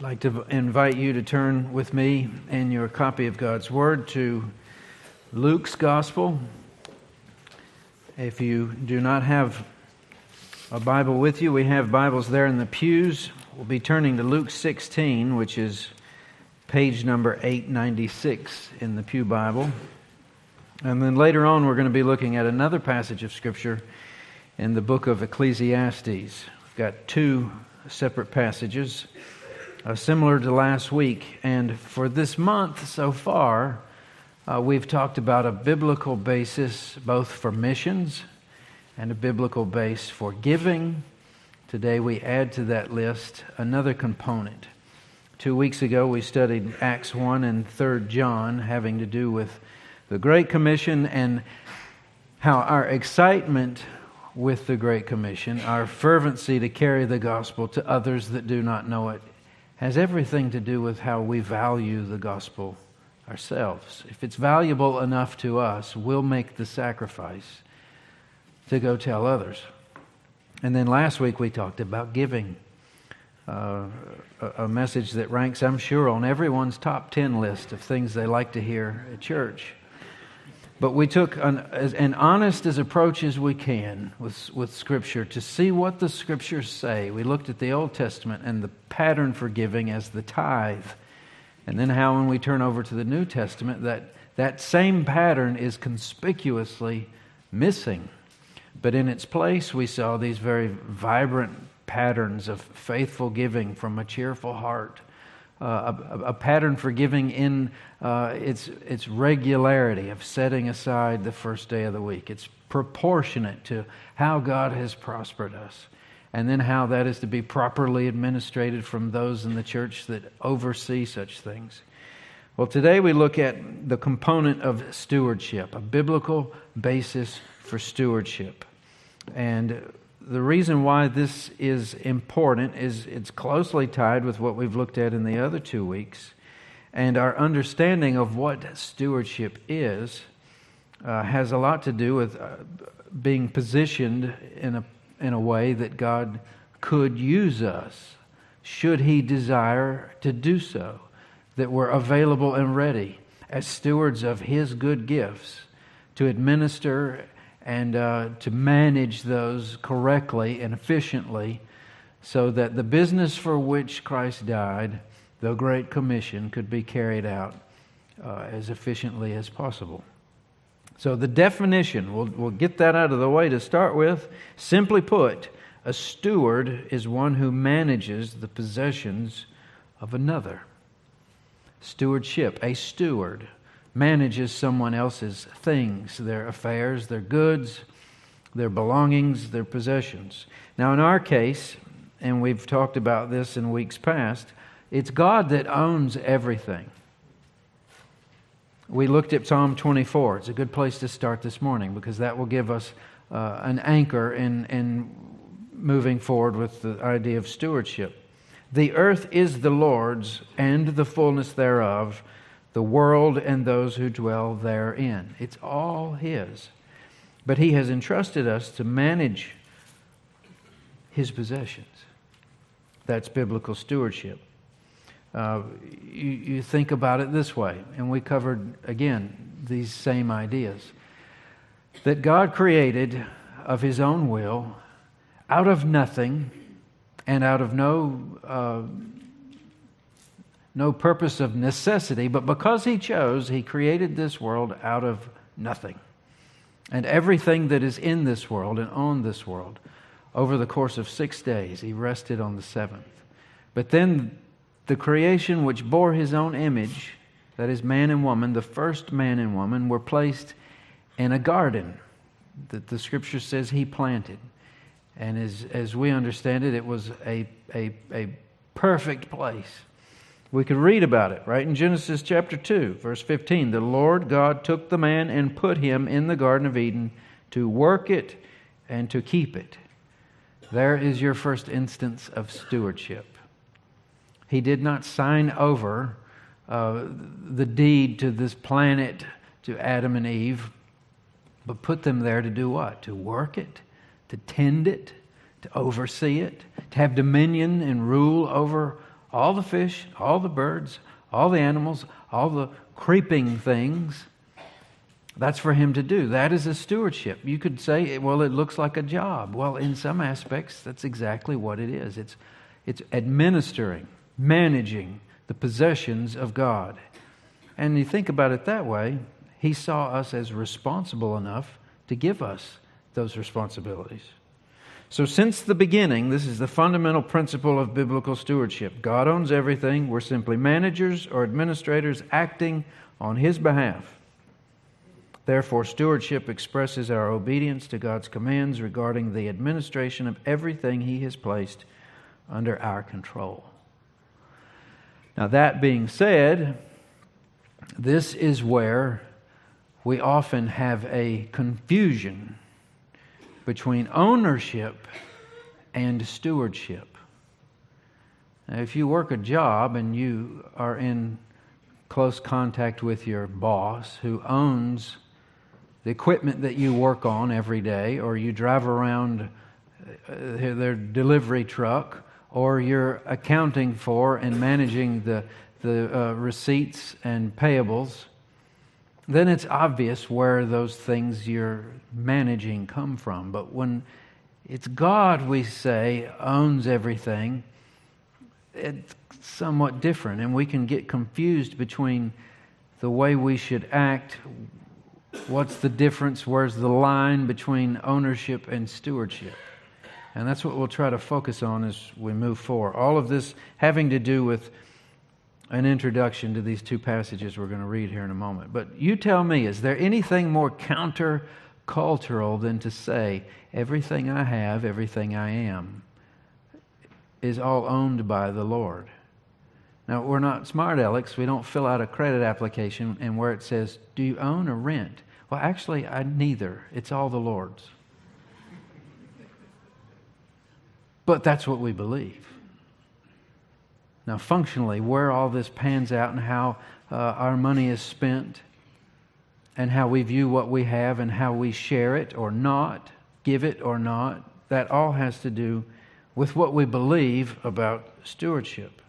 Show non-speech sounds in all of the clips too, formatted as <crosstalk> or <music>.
I'd like to invite you to turn with me in your copy of God's Word to Luke's Gospel. If you do not have a Bible with you, we have Bibles there in the pews. We'll be turning to Luke 16, which is page number 896 in the Pew Bible. And then later on, we're going to be looking at another passage of Scripture in the book of Ecclesiastes. We've got two separate passages uh, similar to last week. And for this month so far, uh, we've talked about a biblical basis both for missions and a biblical base for giving. Today we add to that list another component. Two weeks ago we studied Acts 1 and 3 John having to do with the Great Commission and how our excitement with the Great Commission, our fervency to carry the gospel to others that do not know it, has everything to do with how we value the gospel ourselves. If it's valuable enough to us, we'll make the sacrifice to go tell others. And then last week we talked about giving. Uh, a, a message that ranks, I'm sure, on everyone's top 10 list of things they like to hear at church. But we took an, an honest as approach as we can with, with Scripture to see what the Scriptures say. We looked at the Old Testament and the pattern for giving as the tithe. And then how, when we turn over to the New Testament, that, that same pattern is conspicuously missing. But in its place, we saw these very vibrant patterns of faithful giving from a cheerful heart uh, a, a, pattern for giving in uh, its, its regularity of setting aside the first day of the week. It's proportionate to how God has prospered us. And then how that is to be properly administrated from those in the church that oversee such things. Well, today we look at the component of stewardship, a biblical basis for stewardship. And the reason why this is important is it's closely tied with what we've looked at in the other two weeks. And our understanding of what stewardship is uh, has a lot to do with uh, being positioned in a, in a way that God could use us, should He desire to do so, that we're available and ready as stewards of His good gifts to administer and uh, to manage those correctly and efficiently so that the business for which Christ died, the Great Commission, could be carried out uh, as efficiently as possible. So, the definition, we'll, we'll get that out of the way to start with. Simply put, a steward is one who manages the possessions of another. Stewardship, a steward manages someone else's things, their affairs, their goods, their belongings, their possessions. Now, in our case, and we've talked about this in weeks past, it's God that owns everything. We looked at Psalm 24. It's a good place to start this morning because that will give us uh, an anchor in, in moving forward with the idea of stewardship. The earth is the Lord's and the fullness thereof the world and those who dwell therein. It's all His. But He has entrusted us to manage His possessions. That's biblical stewardship. Uh, you, you think about it this way, and we covered, again, these same ideas that God created of His own will out of nothing and out of no uh, no purpose of necessity, but because He chose, He created this world out of nothing. And everything that is in this world and on this world, over the course of six days, He rested on the seventh. But then the creation which bore His own image, that is, man and woman, the first man and woman, were placed in a garden that the scripture says He planted. And as, as we understand it, it was a, a, a perfect place we could read about it right in Genesis chapter 2, verse 15. The Lord God took the man and put him in the Garden of Eden to work it and to keep it. There is your first instance of stewardship. He did not sign over uh, the deed to this planet to Adam and Eve, but put them there to do what? To work it, to tend it, to oversee it, to have dominion and rule over all the fish, all the birds, all the animals, all the creeping things. That's for him to do. That is a stewardship. You could say, well, it looks like a job. Well, in some aspects, that's exactly what it is. It's, it's administering, managing the possessions of God. And you think about it that way, he saw us as responsible enough to give us those responsibilities. So, since the beginning, this is the fundamental principle of biblical stewardship. God owns everything. We're simply managers or administrators acting on His behalf. Therefore, stewardship expresses our obedience to God's commands regarding the administration of everything He has placed under our control. Now, that being said, this is where we often have a confusion between ownership and stewardship. Now, if you work a job and you are in close contact with your boss who owns the equipment that you work on every day, or you drive around uh, their delivery truck, or you're accounting for and managing the, the uh, receipts and payables, then it's obvious where those things you're managing come from. But when it's God, we say, owns everything, it's somewhat different. And we can get confused between the way we should act. What's the difference? Where's the line between ownership and stewardship? And that's what we'll try to focus on as we move forward. All of this having to do with an introduction to these two passages we're going to read here in a moment. But you tell me, is there anything more counter cultural than to say, everything I have, everything I am, is all owned by the Lord? Now, we're not smart Alex. We don't fill out a credit application and where it says, Do you own or rent? Well, actually, I neither. It's all the Lord's. But that's what we believe. Now, functionally, where all this pans out and how uh, our money is spent, and how we view what we have, and how we share it or not, give it or not, that all has to do with what we believe about stewardship.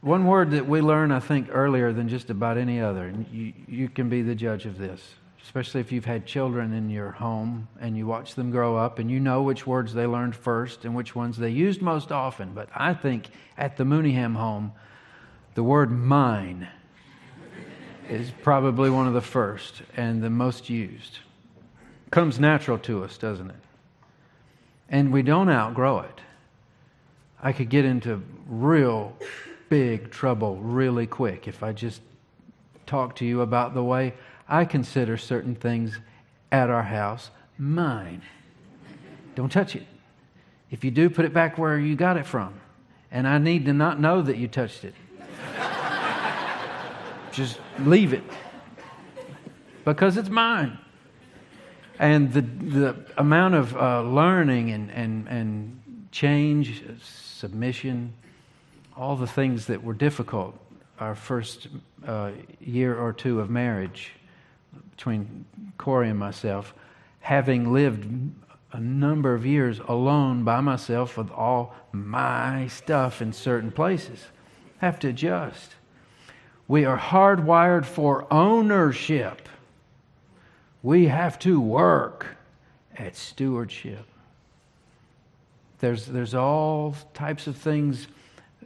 One word that we learn, I think, earlier than just about any other, and you, you can be the judge of this especially if you've had children in your home and you watch them grow up and you know which words they learned first and which ones they used most often. But I think at the Mooneyham home, the word mine is probably one of the first and the most used. Comes natural to us, doesn't it? And we don't outgrow it. I could get into real big trouble really quick if I just talk to you about the way I consider certain things at our house mine. Don't touch it. If you do, put it back where you got it from. And I need to not know that you touched it. <laughs> Just leave it. Because it's mine. And the, the amount of uh, learning and, and, and change, submission, all the things that were difficult our first uh, year or two of marriage between Corey and myself, having lived a number of years alone by myself with all my stuff in certain places. Have to adjust. We are hardwired for ownership. We have to work at stewardship. There's, there's all types of things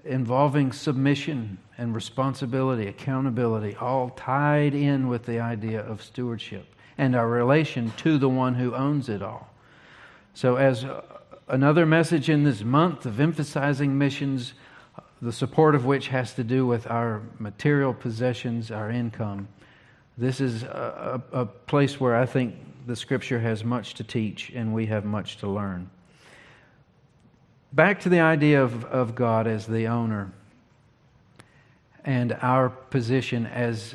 involving submission and responsibility, accountability, all tied in with the idea of stewardship and our relation to the one who owns it all. So, as uh, another message in this month of emphasizing missions, the support of which has to do with our material possessions, our income, this is a, a, a place where I think the Scripture has much to teach and we have much to learn. Back to the idea of, of God as the owner and our position as,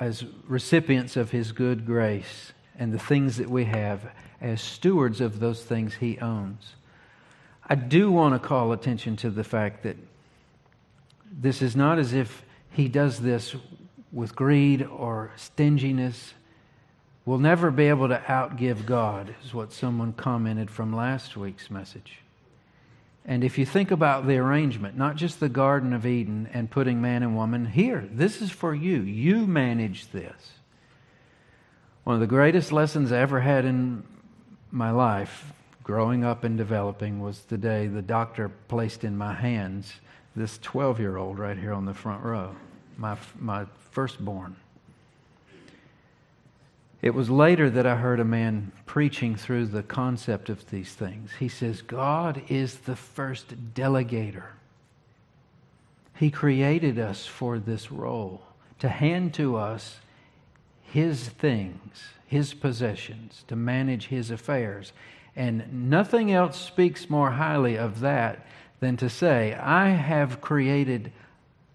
as recipients of His good grace and the things that we have as stewards of those things He owns. I do want to call attention to the fact that this is not as if He does this with greed or stinginess. We'll never be able to outgive God, is what someone commented from last week's message. And if you think about the arrangement, not just the Garden of Eden and putting man and woman here, this is for you. You manage this. One of the greatest lessons I ever had in my life, growing up and developing, was the day the doctor placed in my hands this 12 year old right here on the front row, my, my firstborn. It was later that I heard a man preaching through the concept of these things. He says, God is the first delegator. He created us for this role to hand to us His things, His possessions, to manage His affairs. And nothing else speaks more highly of that than to say, I have created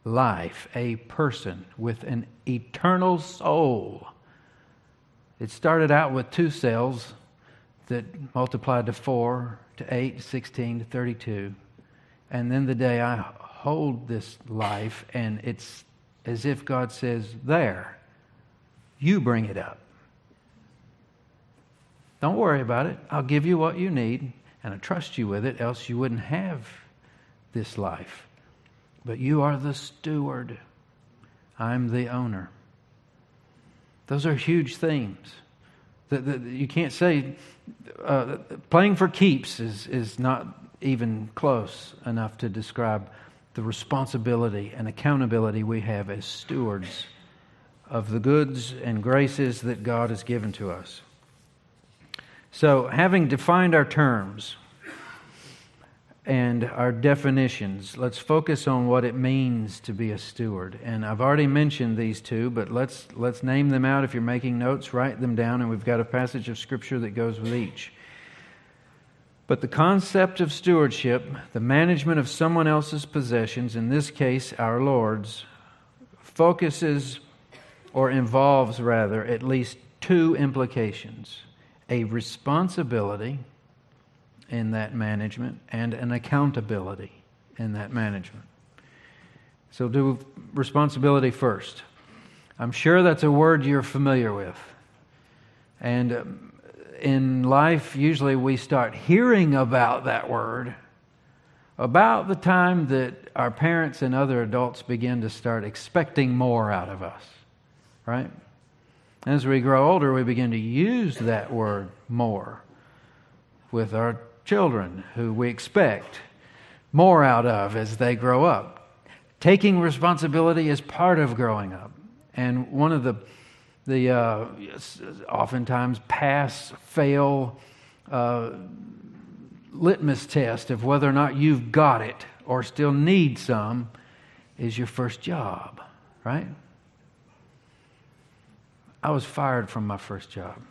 life, a person with an eternal soul it started out with two cells that multiplied to 4, to 8, 16, to 32. And then the day I hold this life, and it's as if God says, There, you bring it up. Don't worry about it. I'll give you what you need, and I trust you with it, else you wouldn't have this life. But you are the steward, I'm the owner. Those are huge the, you can't say uh, playing for keeps is, is not even close enough to describe the responsibility and accountability we have as stewards of the goods and graces that God has given to us. So, having defined our terms, and our definitions. Let's focus on what it means to be a steward. And I've already mentioned these two, but let's, let's name them out. If you're making notes, write them down, and we've got a passage of Scripture that goes with each. But the concept of stewardship, the management of someone else's possessions, in this case our Lord's, focuses or involves rather at least two implications a responsibility in that management and an accountability in that management. So, do responsibility first. I'm sure that's a word you're familiar with. And um, in life, usually we start hearing about that word about the time that our parents and other adults begin to start expecting more out of us, right? As we grow older, we begin to use that word more with our children who we expect more out of as they grow up. Taking responsibility is part of growing up. And one of the, the uh, oftentimes pass fail uh, litmus test of whether or not you've got it or still need some is your first job, right? I was fired from my first job.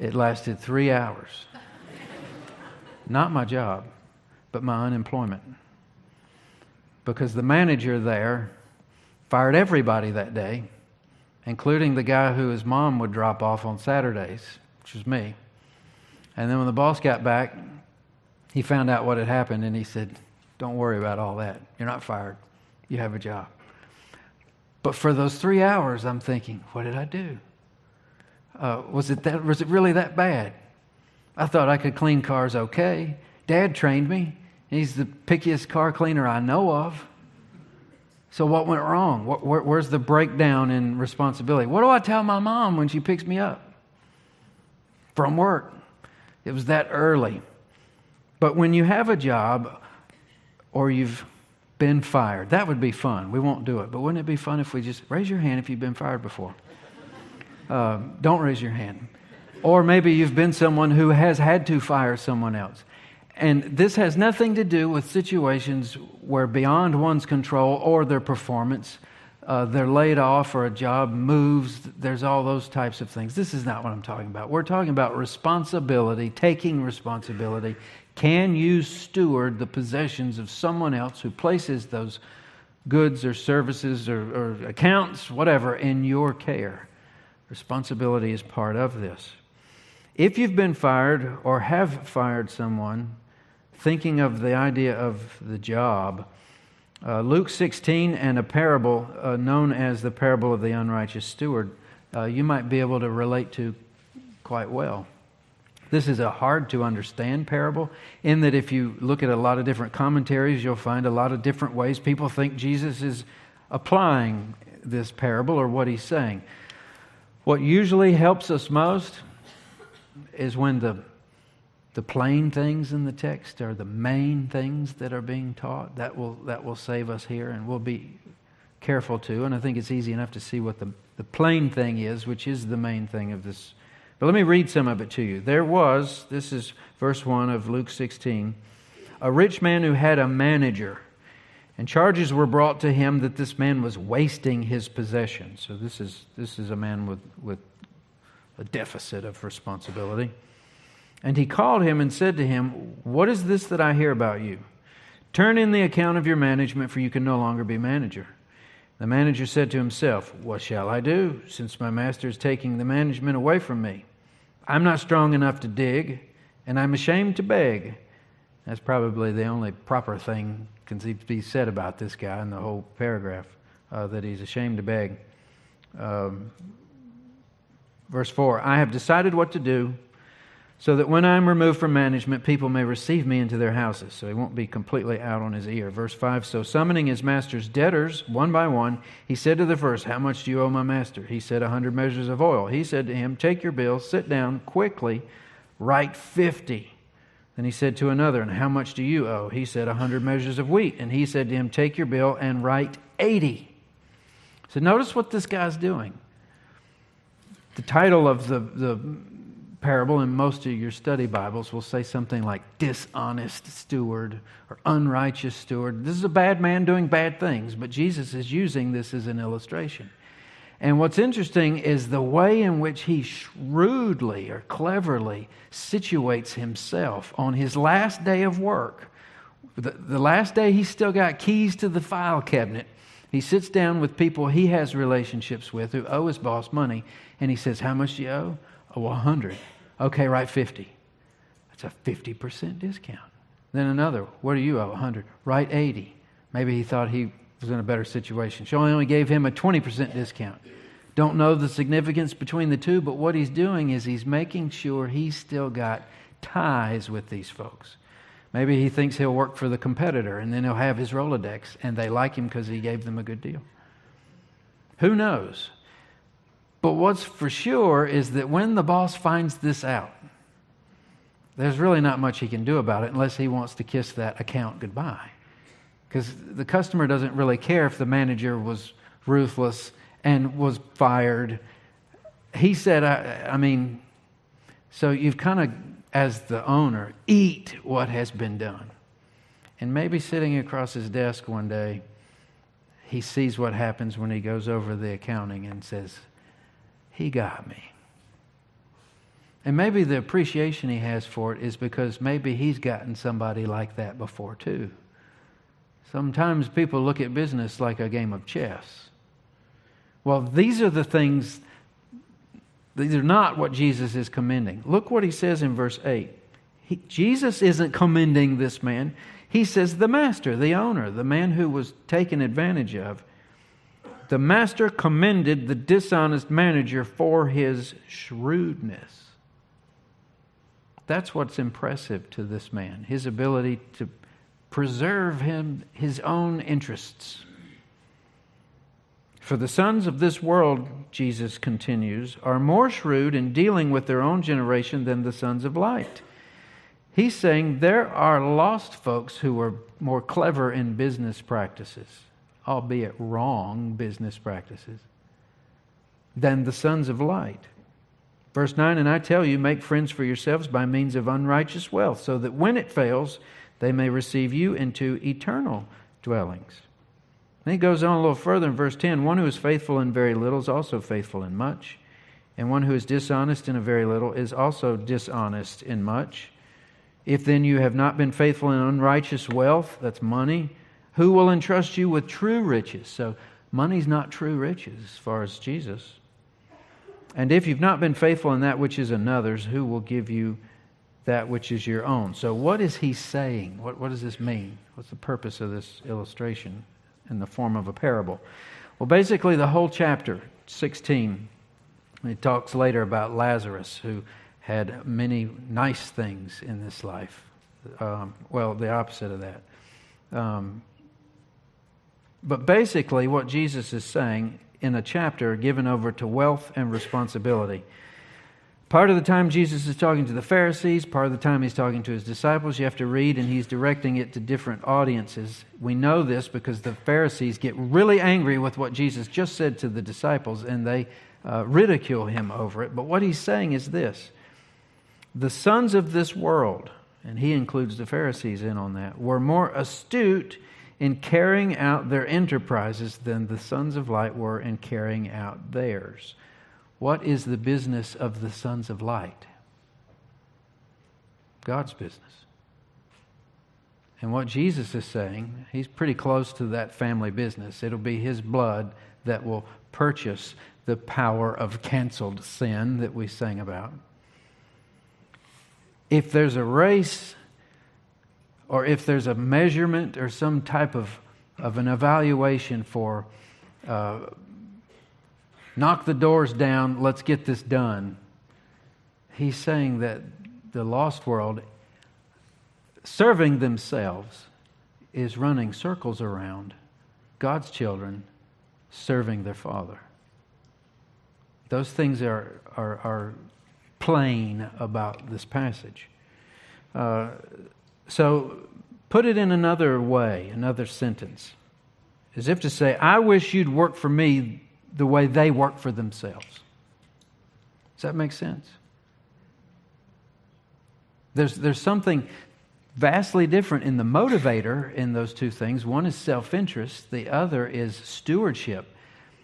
It lasted three hours. Not my job, but my unemployment. Because the manager there fired everybody that day, including the guy who his mom would drop off on Saturdays, which was me. And then when the boss got back, he found out what had happened and he said, Don't worry about all that. You're not fired. You have a job. But for those three hours, I'm thinking, What did I do? Uh, was, it that, was it really that bad? I thought I could clean cars okay. Dad trained me. He's the pickiest car cleaner I know of. So, what went wrong? What, where, where's the breakdown in responsibility? What do I tell my mom when she picks me up from work? It was that early. But when you have a job or you've been fired, that would be fun. We won't do it. But wouldn't it be fun if we just raise your hand if you've been fired before? Uh, don't raise your hand. Or maybe you've been someone who has had to fire someone else. And this has nothing to do with situations where beyond one's control or their performance, uh, they're laid off or a job moves. There's all those types of things. This is not what I'm talking about. We're talking about responsibility, taking responsibility. Can you steward the possessions of someone else who places those goods or services or, or accounts, whatever, in your care? Responsibility is part of this. If you've been fired or have fired someone, thinking of the idea of the job, uh, Luke 16 and a parable uh, known as the parable of the unrighteous steward, uh, you might be able to relate to quite well. This is a hard to understand parable, in that if you look at a lot of different commentaries, you'll find a lot of different ways people think Jesus is applying this parable or what he's saying. What usually helps us most is when the, the plain things in the text are the main things that are being taught. That will, that will save us here, and we'll be careful to. And I think it's easy enough to see what the, the plain thing is, which is the main thing of this. But let me read some of it to you. There was, this is verse 1 of Luke 16, a rich man who had a manager and charges were brought to him that this man was wasting his possessions. So this is, this is a man with, with a deficit of responsibility. And he called him and said to him, What is this that I hear about you? Turn in the account of your management, for you can no longer be manager. The manager said to himself, What shall I do, since my master is taking the management away from me? I'm not strong enough to dig, and I'm ashamed to beg. That's probably the only proper thing can be said about this guy in the whole paragraph uh, that he's ashamed to beg. Um, verse 4 I have decided what to do so that when I'm removed from management, people may receive me into their houses. So he won't be completely out on his ear. Verse 5 So summoning his master's debtors one by one, he said to the first, How much do you owe my master? He said, A hundred measures of oil. He said to him, Take your bill, sit down quickly, write fifty. Then he said to another, And how much do you owe? He said, A hundred measures of wheat. And he said to him, Take your bill and write eighty. So notice what this guy's doing. The title of the, the parable in most of your study Bibles will say something like dishonest steward or unrighteous steward. This is a bad man doing bad things, but Jesus is using this as an illustration. And what's interesting is the way in which he shrewdly or cleverly situates himself on his last day of work. The, the last day he's still got keys to the file cabinet. He sits down with people he has relationships with who owe his boss money, and he says, How much do you owe? Oh, 100. Okay, write 50. That's a 50% discount. Then another, what do you owe? 100. Write 80. Maybe he thought he was in a better situation. She only gave him a 20% discount. Don't know the significance between the two, but what he's doing is he's making sure he's still got ties with these folks. Maybe he thinks he'll work for the competitor and then he'll have his Rolodex and they like him because he gave them a good deal. Who knows? But what's for sure is that when the boss finds this out, there's really not much he can do about it unless he wants to kiss that account goodbye. Because the customer doesn't really care if the manager was ruthless and was fired. He said, I, I mean, so you've kind of, as the owner, eat what has been done. And maybe sitting across his desk one day, he sees what happens when he goes over the accounting and says, He got me. And maybe the appreciation he has for it is because maybe he's gotten somebody like that before too. Sometimes people look at business like a game of chess. Well, these are the things, these are not what Jesus is commending. Look what he says in verse 8. He, Jesus isn't commending this man. He says the master, the owner, the man who was taken advantage of. The master commended the dishonest manager for his shrewdness. That's what's impressive to this man, his ability to preserve him his own interests. For the sons of this world, Jesus continues, are more shrewd in dealing with their own generation than the sons of light. He's saying there are lost folks who are more clever in business practices, albeit wrong business practices, than the sons of light. Verse 9, and I tell you, make friends for yourselves by means of unrighteous wealth, so that when it fails, they may receive you into eternal dwellings. And he goes on a little further in verse 10 One who is faithful in very little is also faithful in much, and one who is dishonest in a very little is also dishonest in much. If then you have not been faithful in unrighteous wealth, that's money, who will entrust you with true riches? So money's not true riches as far as Jesus. And if you've not been faithful in that which is another's, who will give you that which is your own? So, what is he saying? What, what does this mean? What's the purpose of this illustration? in the form of a parable. Well, basically, the whole chapter, 16, it talks later about Lazarus, who had many nice things in this life. Um, well, the opposite of that. Um, but basically, what Jesus is saying in a chapter given over to wealth and responsibility. Part of the time Jesus is talking to the Pharisees, part of the time he's talking to his disciples. You have to read, and he's directing it to different audiences. We know this because the Pharisees get really angry with what Jesus just said to the disciples, and they uh, ridicule him over it. But what he's saying is this the sons of this world, and he includes the Pharisees in on that, were more astute in carrying out their enterprises than the sons of light were in carrying out theirs. What is the business of the sons of light? God's business. And what Jesus is saying, he's pretty close to that family business. It'll be his blood that will purchase the power of canceled sin that we sang about if there's a race or if there's a measurement or some type of, of an evaluation for uh, knock the doors down, let's get this done, he's saying that the lost world, serving themselves, is running circles around God's children serving their Father. Those things are, are, are plain about this passage. Uh, so put it in another way, another sentence, as if to say, I wish you'd work for me the way they work for themselves. Does that make sense? There's, there's something vastly different in the motivator in those two things. One is self interest, the other is stewardship.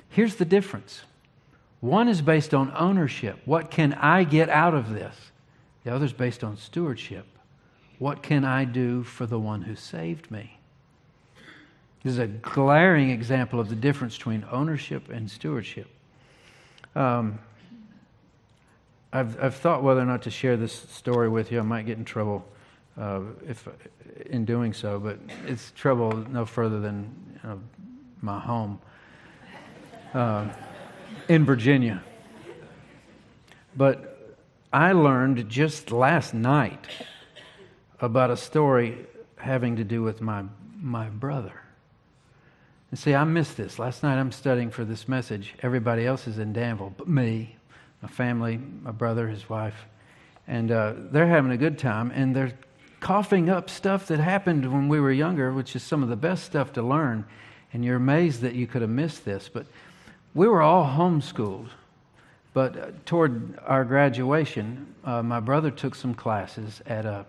Here's the difference one is based on ownership. What can I get out of this? The other is based on stewardship. What can I do for the one who saved me? This is a glaring example of the difference between ownership and stewardship. Um, I've, I've thought whether or not to share this story with you. I might get in trouble uh, if in doing so, but it's trouble no further than you know, my home. Uh, in Virginia. But I learned just last night about a story having to do with my, my brother. And see, I missed this. Last night I'm studying for this message. Everybody else is in Danville, but me, my family, my brother, his wife. And uh, they're having a good time, and they're coughing up stuff that happened when we were younger, which is some of the best stuff to learn. And you're amazed that you could have missed this. But we were all homeschooled, but uh, toward our graduation, uh, my brother took some classes at a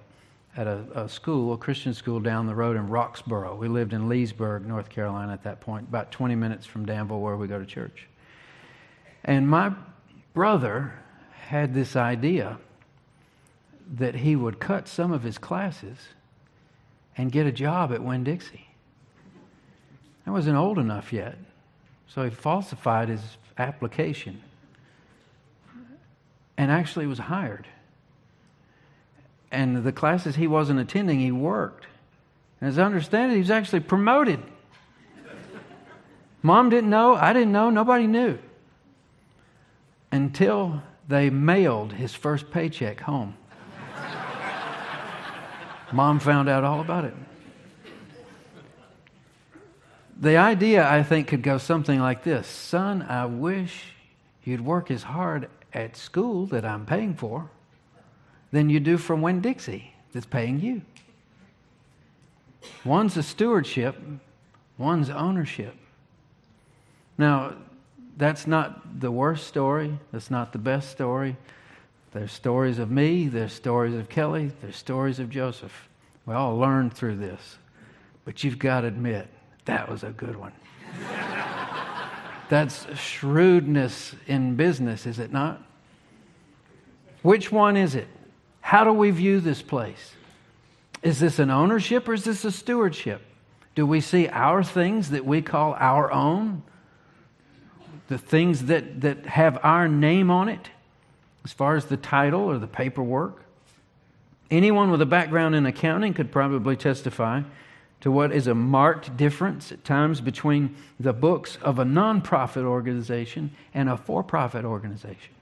at a, a, school, a Christian school down the road in Roxboro. We lived in Leasburg, North Carolina at that point, about 20 minutes from Danville, where we go to church. And my brother had this idea that he would cut some of his classes and get a job at Winn Dixie. I wasn't old enough yet. So he falsified his application and actually was hired. And the classes he wasn't attending, he worked. And as I understand it, he was actually promoted. Mom didn't know, I didn't know, nobody knew. Until they mailed his first paycheck home. Mom found out all about it. The idea, I think, could go something like this Son, I wish you'd work as hard at school that I'm paying for than you do from Winn Dixie that's paying you. One's a stewardship, one's ownership. Now, that's not the worst story, that's not the best story. There's stories of me, there's stories of Kelly, there's stories of Joseph. We all learned through this. But you've got to admit, that was a good one. <laughs> That's shrewdness in business, is it not? Which one is it? How do we view this place? Is this an ownership or is this a stewardship? Do we see our things that we call our own? The things that, that have our name on it, as far as the title or the paperwork? Anyone with a background in accounting could probably testify to what is a marked difference at times between the books of a nonprofit organization and a for profit organization.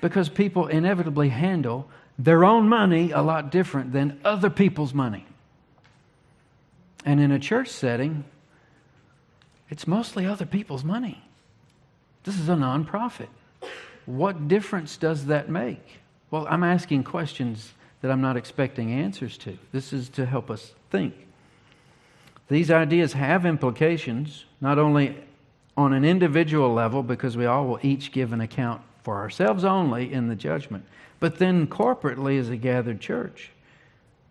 Because people inevitably handle their own money a lot different than other people's money. And in a church setting, it's mostly other people's money. This is a nonprofit. What difference does that make? Well, I'm asking questions that I'm not expecting answers to. This is to help us think. These ideas have implications, not only on an individual level, because we all will each give an account for ourselves only in the judgment, but then corporately as a gathered church.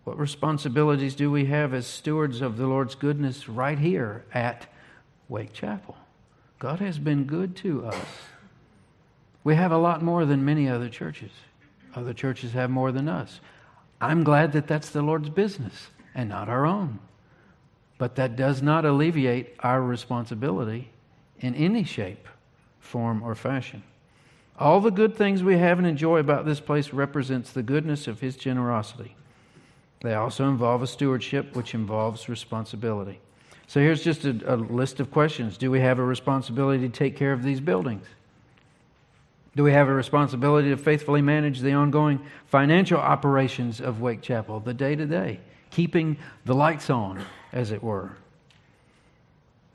What responsibilities do we have as stewards of the Lord's goodness right here at Wake Chapel? God has been good to us. We have a lot more than many other churches. Other churches have more than us. I'm glad that that's the Lord's business and not our own. But that does not alleviate our responsibility in any shape, form, or fashion. All the good things we have and enjoy about this place represents the goodness of his generosity. They also involve a stewardship which involves responsibility. So here's just a, a, list of questions. Do we have a responsibility to take care of these buildings? Do we have a responsibility to faithfully manage the ongoing financial operations of Wake Chapel, the day to day, keeping the lights on, as it were?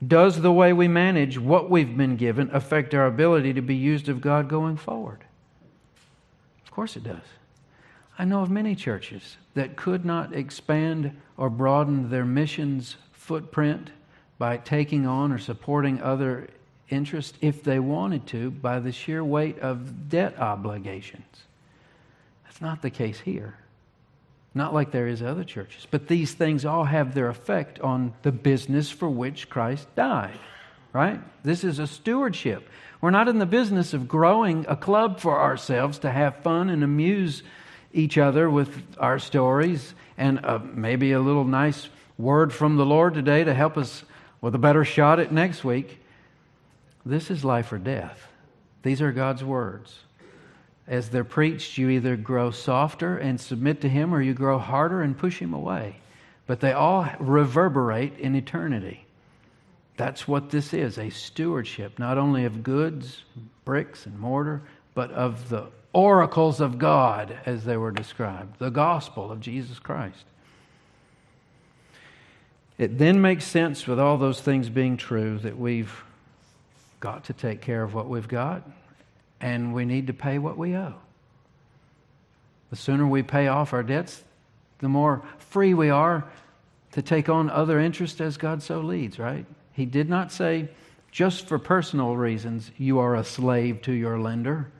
Does the way we manage what we've been given affect our ability to be used of God going forward? Of course it does. I know of many churches that could not expand or broaden their missions footprint by taking on or supporting other interests if they wanted to by the sheer weight of debt obligations. That's not the case here. Not like there is other churches. But these things all have their effect on the business for which Christ died, right? This is a stewardship. We're not in the business of growing a club for ourselves to have fun and amuse each other with our stories and uh, maybe a little nice word from the Lord today to help us with a better shot at next week. This is life or death. These are God's words as they're preached, you either grow softer and submit to Him or you grow harder and push Him away. But they all reverberate in eternity. That's what this is a stewardship, not only of goods, bricks, and mortar, but of the oracles of God as they were described, the gospel of Jesus Christ. It then makes sense, with all those things being true, that we've got to take care of what we've got and we need to pay what we owe. The sooner we pay off our debts, the more free we are to take on other interests as God so leads, right? He did not say, just for personal reasons, you are a slave to your lender.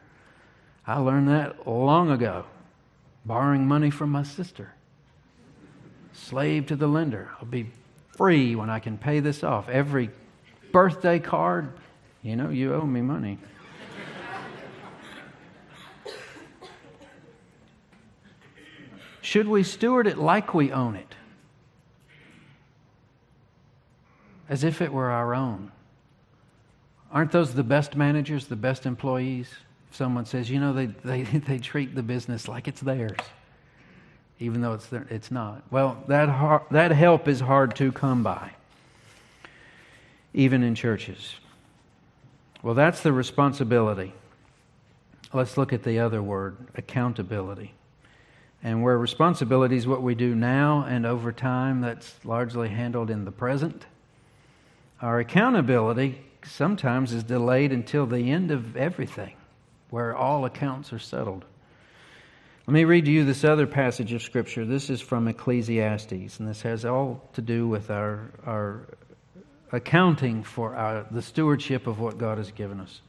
I learned that long ago, borrowing money from my sister. Slave to the lender. I'll be free when I can pay this off. Every birthday card, you know, you owe me money. Should we steward it like we own it? As if it were our own. Aren't those the best managers, the best employees? If someone says, you know, they, they, <laughs> they treat the business like it's theirs, even though it's, their, it's not. Well, that, that help is hard to come by, even in churches. Well, that's the responsibility. Let's look at the other word accountability. And where responsibility is what we do now and over time, that's largely handled in the present. Our accountability sometimes is delayed until the end of everything, where all accounts are settled. Let me read to you this other passage of Scripture. This is from Ecclesiastes, and this has all to do with our, our accounting for our, the stewardship of what God has given us.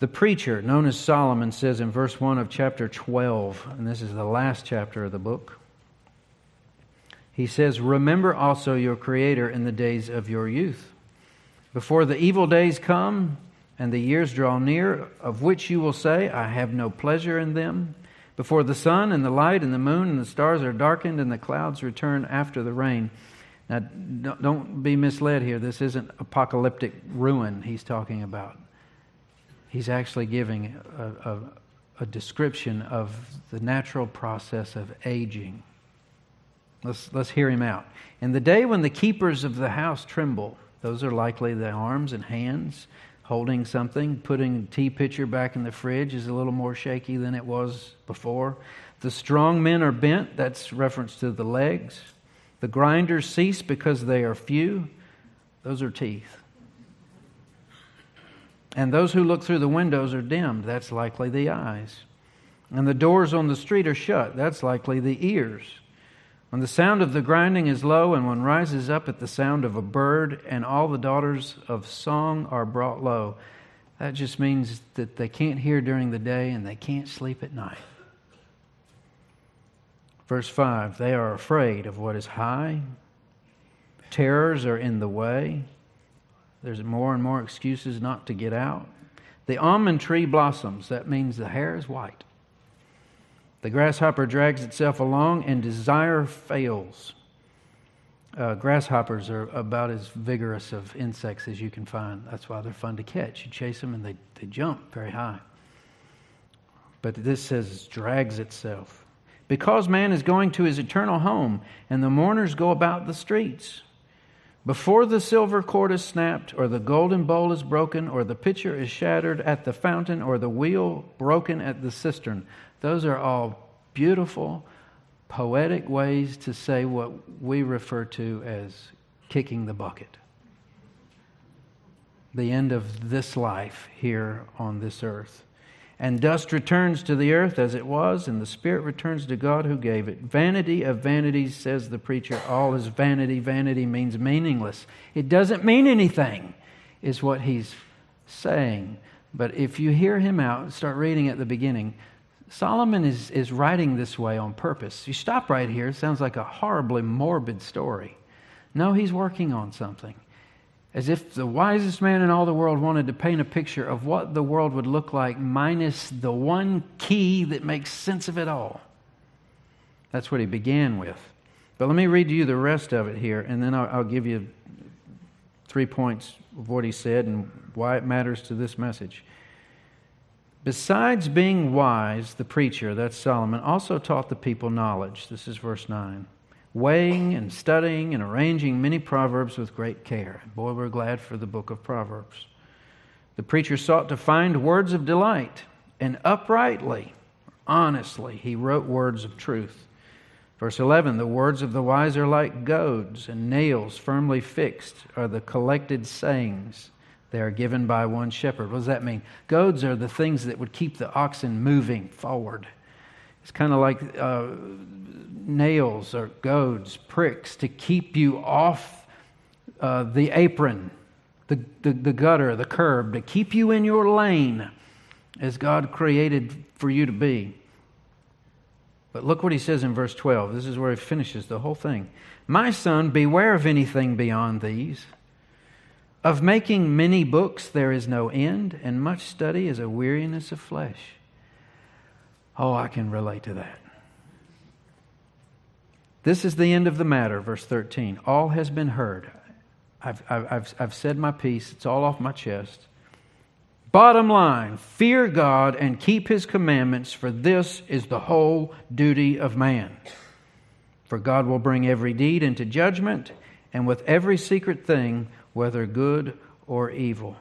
The preacher, known as Solomon, says in verse 1 of chapter 12, and this is the last chapter of the book, he says, Remember also your Creator in the days of your youth, before the evil days come and the years draw near, of which you will say, I have no pleasure in them, before the sun and the light and the moon and the stars are darkened and the clouds return after the rain. Now, don't be misled here. This isn't apocalyptic ruin he's talking about he's actually giving a, a, a, description of the natural process of aging. Let's, let's hear him out. In the day when the keepers of the house tremble, those are likely the arms and hands, holding something. Putting tea pitcher back in the fridge is a little more shaky than it was before. The strong men are bent. That's reference to the legs. The grinders cease because they are few. Those are teeth. And those who look through the windows are dimmed. That's likely the eyes. And the doors on the street are shut. That's likely the ears. When the sound of the grinding is low, and one rises up at the sound of a bird, and all the daughters of song are brought low, that just means that they can't hear during the day and they can't sleep at night. Verse 5 They are afraid of what is high, terrors are in the way. There's more and more excuses not to get out. The almond tree blossoms. That means the hair is white. The grasshopper drags itself along and desire fails. Uh, grasshoppers are about as vigorous of insects as you can find. That's why they're fun to catch. You chase them and they, they jump very high. But this says drags itself. Because man is going to his eternal home, and the mourners go about the streets. Before the silver cord is snapped, or the golden bowl is broken, or the pitcher is shattered at the fountain, or the wheel broken at the cistern, those are all beautiful, poetic ways to say what we refer to as kicking the bucket. The end of this life here on this earth. And dust returns to the earth as it was, and the spirit returns to God who gave it. Vanity of vanities, says the preacher. All is vanity. Vanity means meaningless. It doesn't mean anything, is what he's saying. But if you hear him out, start reading at the beginning, Solomon is, is writing this way on purpose. You stop right here, it sounds like a horribly morbid story. No, he's working on something. As if the wisest man in all the world wanted to paint a picture of what the world would look like minus the one key that makes sense of it all. That's what he began with. But let me read to you the rest of it here, and then I'll, I'll give you three points of what he said and why it matters to this message. Besides being wise, the preacher, that's Solomon, also taught the people knowledge. This is verse 9. Weighing and studying and arranging many proverbs with great care. Boy, we're glad for the book of Proverbs. The preacher sought to find words of delight, and uprightly, honestly, he wrote words of truth. Verse 11 The words of the wise are like goads, and nails firmly fixed are the collected sayings. They are given by one shepherd. What does that mean? Goads are the things that would keep the oxen moving forward. It's kind of like uh, nails or goads, pricks to keep you off uh, the apron, the, the, the gutter, the curb, to keep you in your lane as God created for you to be. But look what he says in verse 12. This is where he finishes the whole thing. My son, beware of anything beyond these. Of making many books there is no end, and much study is a weariness of flesh. Oh, I can relate to that. This is the end of the matter, verse 13. All has been heard. I've, I've, I've said my piece, it's all off my chest. Bottom line fear God and keep his commandments, for this is the whole duty of man. For God will bring every deed into judgment, and with every secret thing whether good or evil.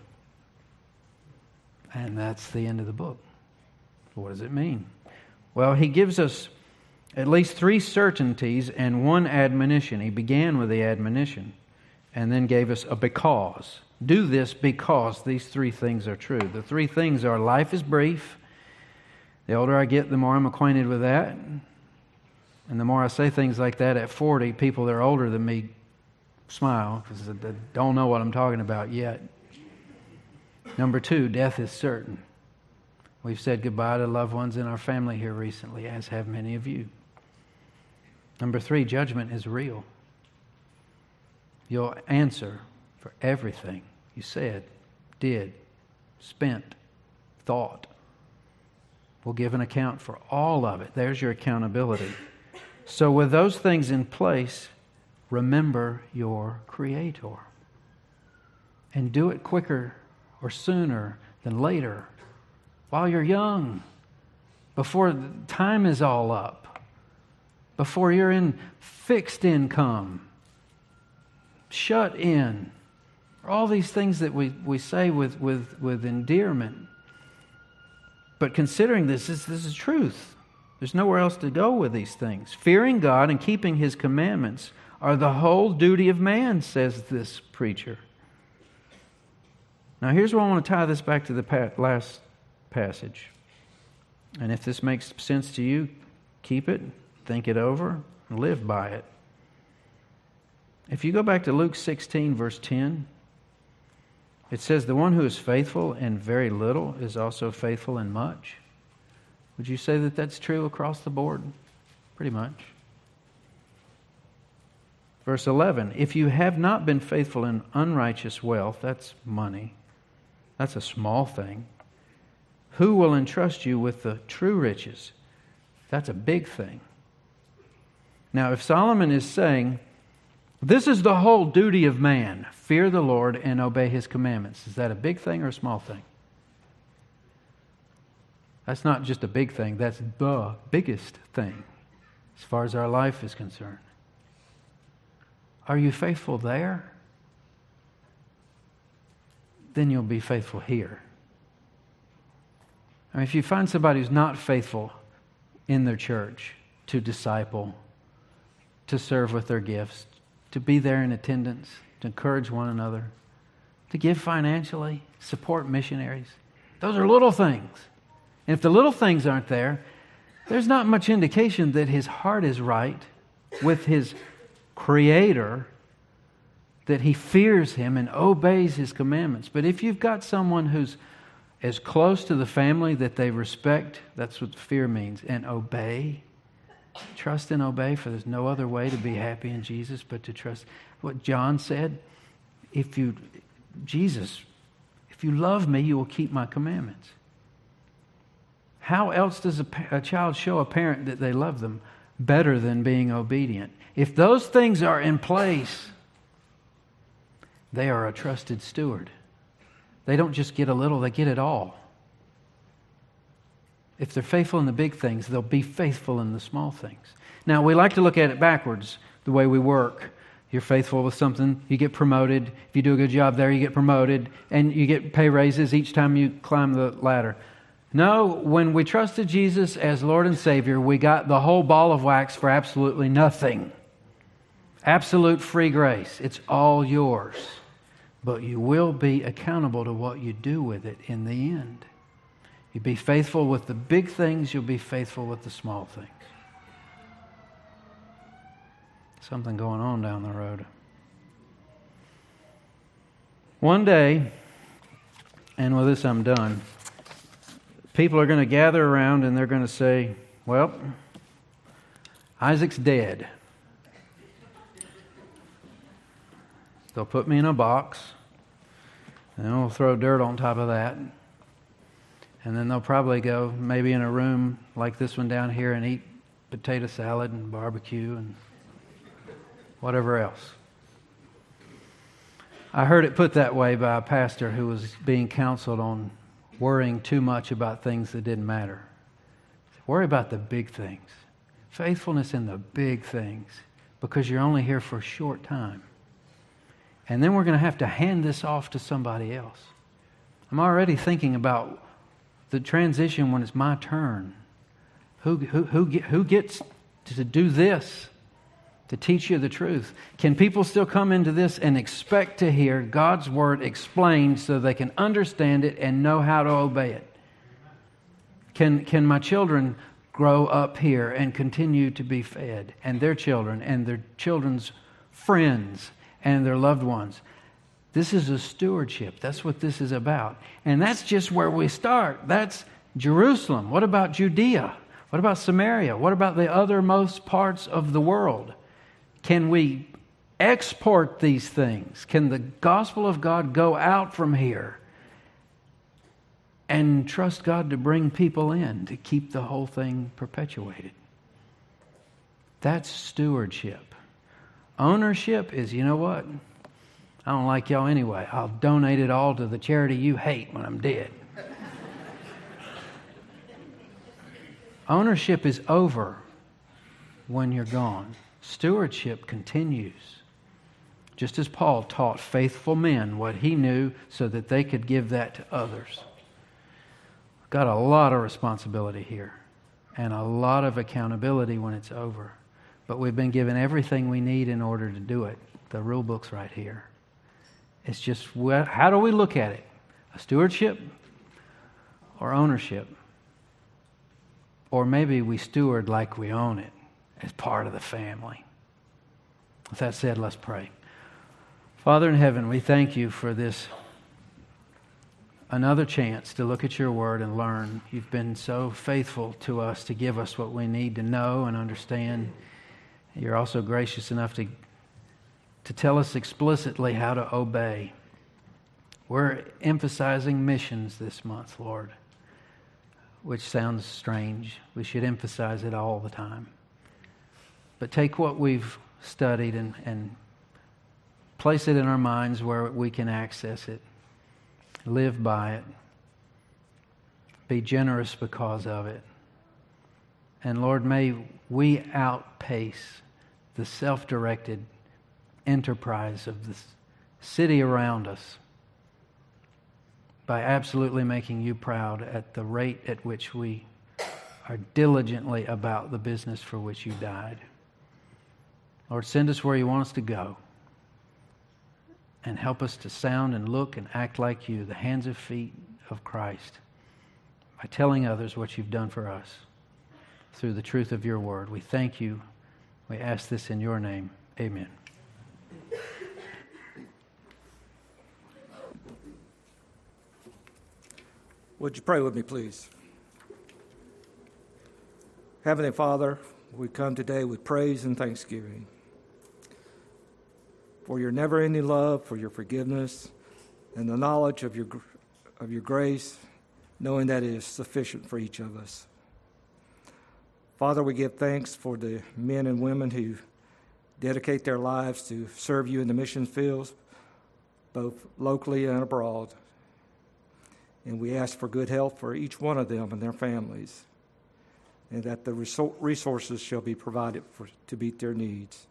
And that's the end of the book. What does it mean? Well, he gives us at least three certainties and one admonition. He began with the admonition and then gave us a because. Do this because these three things are true. The three things are life is brief. The older I get, the more I'm acquainted with that. And the more I say things like that at 40, people that are older than me smile because they don't know what I'm talking about yet. Number two, death is certain. We've said goodbye to loved ones in our family here recently, as have many of you. Number three, judgment is real. You'll answer for everything you said, did, spent, thought. We'll give an account for all of it. There's your accountability. So, with those things in place, remember your Creator. And do it quicker or sooner than later, while you're young, before time is all up, before you're in fixed income, shut in, All these things that we, we say with, with, with endearment. But considering this, this, this is truth. There's nowhere else to go with these things. Fearing God and keeping his commandments are the whole duty of man, says this preacher. Now, here's where I want to tie this back to the last passage. And if this makes sense to you, keep it, think it over, live by it. If you go back to Luke 16, verse 10, it says, The one who is faithful in very little is also faithful in much. Would you say that that's true across the board? Pretty much. Verse 11 If you have not been faithful in unrighteous wealth, that's money, that's a small thing. Who will entrust you with the true riches? That's a big thing. Now, if Solomon is saying, this is the whole duty of man fear the Lord and obey his commandments, is that a big thing or a small thing? That's not just a big thing, that's the biggest thing as far as our life is concerned. Are you faithful there? Then you'll be faithful here. I mean, if you find somebody who's not faithful in their church to disciple, to serve with their gifts, to be there in attendance, to encourage one another, to give financially, support missionaries, those are little things. And if the little things aren't there, there's not much indication that his heart is right with his Creator, that he fears him and obeys his commandments. But if you've got someone who's as close to the family that they respect, that's what fear means, and obey, trust and obey, for there's no other way to be happy in Jesus but to trust. What John said, if you, Jesus, if you love me, you will keep my commandments. How else does a, a child show a parent that they love them better than being obedient? If those things are in place, they are a trusted steward. They don't just get a little, they get it all. If they're faithful in the big things, they'll be faithful in the small things. Now, we like to look at it backwards, the way we work. You're faithful with something, you get promoted. If you do a good job there, you get promoted, and you get pay raises each time you climb the ladder. No, when we trusted Jesus as Lord and Savior, we got the whole ball of wax for absolutely nothing. Absolute free grace. It's all yours. But you will be accountable to what you do with it in the end. You be faithful with the big things, you'll be faithful with the small things. Something going on down the road. One day, and with this I'm done people are going to gather around and they're going to say, Well, Isaac's dead. They'll put me in a box, and they'll throw dirt on top of that. And then they'll probably go maybe in a room like this one down here and eat potato salad and barbecue and whatever else. I heard it put that way by a pastor who was being counseled on worrying too much about things that didn't matter. Worry about the big things. Faithfulness in the big things because you're only here for a short time. And then we're going to have to hand this off to somebody else. I'm already thinking about the transition when it's my turn. Who, who, who, who gets to do this? to teach you the truth. Can people still come into this and expect to hear God's word explained so they can understand it and know how to obey it? Can, can my children grow up here and continue to be fed, and their children, and their children's friends, and their loved ones? This is a stewardship. That's what this is about. And that's just where we start. That's Jerusalem. What about Judea? What about Samaria? What about the othermost parts of the world? Can we export these things? Can the gospel of God go out from here and trust God to bring people in to keep the whole thing perpetuated? That's stewardship. Ownership is, you know what? I don't like y'all anyway. I'll donate it all to the charity you hate when I'm dead. Ownership is over when you're gone. Stewardship continues. just as Paul taught faithful men what he knew so that they could give that to others. Got a lot of responsibility here and a lot of accountability when it's over. But we've been given everything we need in order to do it. The rule book's right here. It's just how do we look at it? A stewardship or ownership? Or maybe we steward like we own it as part of the family. With that said, let's pray. Father in heaven, we thank you for this another chance to look at your word and learn. You've been so faithful to us to give us what we need to know and understand. You're also gracious enough to, to tell us explicitly how to obey. We're emphasizing missions this month, Lord, which sounds strange. We should emphasize it all the time. But take what we've studied and, and place it in our minds where we can access it, live by it, be generous because of it. And Lord, may we outpace the self directed enterprise of the city around us by absolutely making you proud at the rate at which we are diligently about the business for which you died. Lord, send us where you want us to go and help us to sound and look and act like you, the hands and feet of Christ, by telling others what you've done for us through the truth of your word. We thank you. We ask this in your name. Amen. Would you pray with me, please? Heavenly Father, we come today with praise and thanksgiving for your never ending love, for your forgiveness, and the knowledge of your, of your grace, knowing that it is sufficient for each of us. Father, we give thanks for the men and women who dedicate their lives to serve you in the mission fields, both locally and abroad. And we ask for good health for each one of them and their families, and that the resources shall be provided for, to meet their needs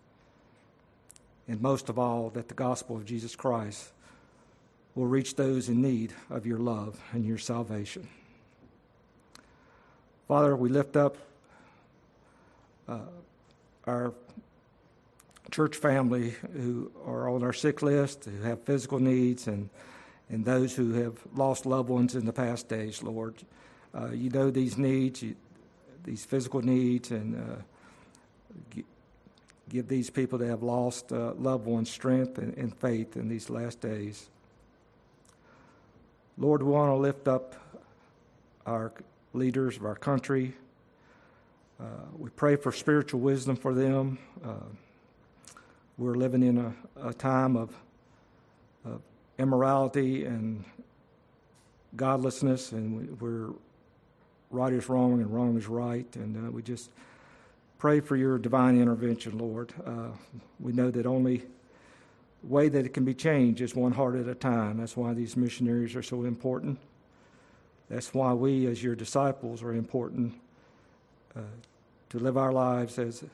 and most of all, that the gospel of Jesus Christ will reach those in need of your love and your salvation. Father, we lift up our church family who are on our sick list, who have physical needs, and, and those who have lost loved ones in the past days, Lord. Uh, you know these needs, you, these physical needs, and uh, Give these people that have lost uh, loved ones strength and, and faith in these last days. Lord, we want to lift up our leaders of our country. Uh, we pray for spiritual wisdom for them. Uh, we're living in a, a time of, of, immorality and godlessness, and we, are right is wrong and wrong is right, and uh, we just pray for your divine intervention, Lord. Uh, we know that only way that it can be changed is one heart at a time. That's why these missionaries are so important. That's why we, as your disciples, are important uh, to live our lives as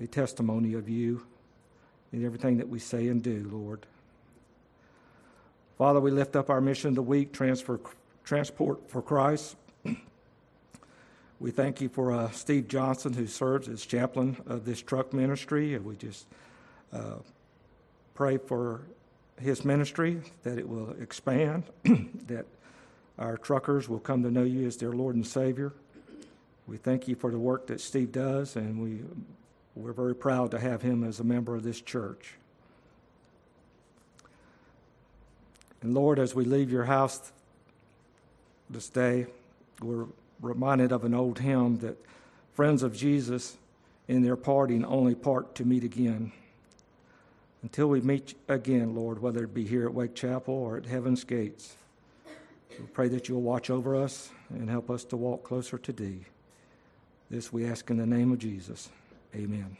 a testimony of you in everything that we say and do, Lord. Father, we lift up our mission of the week, transfer, transport for Christ. <clears throat> We thank you for uh, Steve Johnson, who serves as chaplain of this truck ministry. And we just uh, pray for his ministry, that it will expand, <clears throat> that our truckers will come to know you as their Lord and Savior. We thank you for the work that Steve does, and we, we're very proud to have him as a member of this church. And Lord, as we leave your house this day, we're reminded of an old hymn that friends of Jesus in their parting only part to meet again. Until we meet again, Lord, whether it be here at Wake Chapel or at Heaven's Gates, we pray that you'll watch over us and help us to walk closer to Thee. This we ask in the name of Jesus. Amen.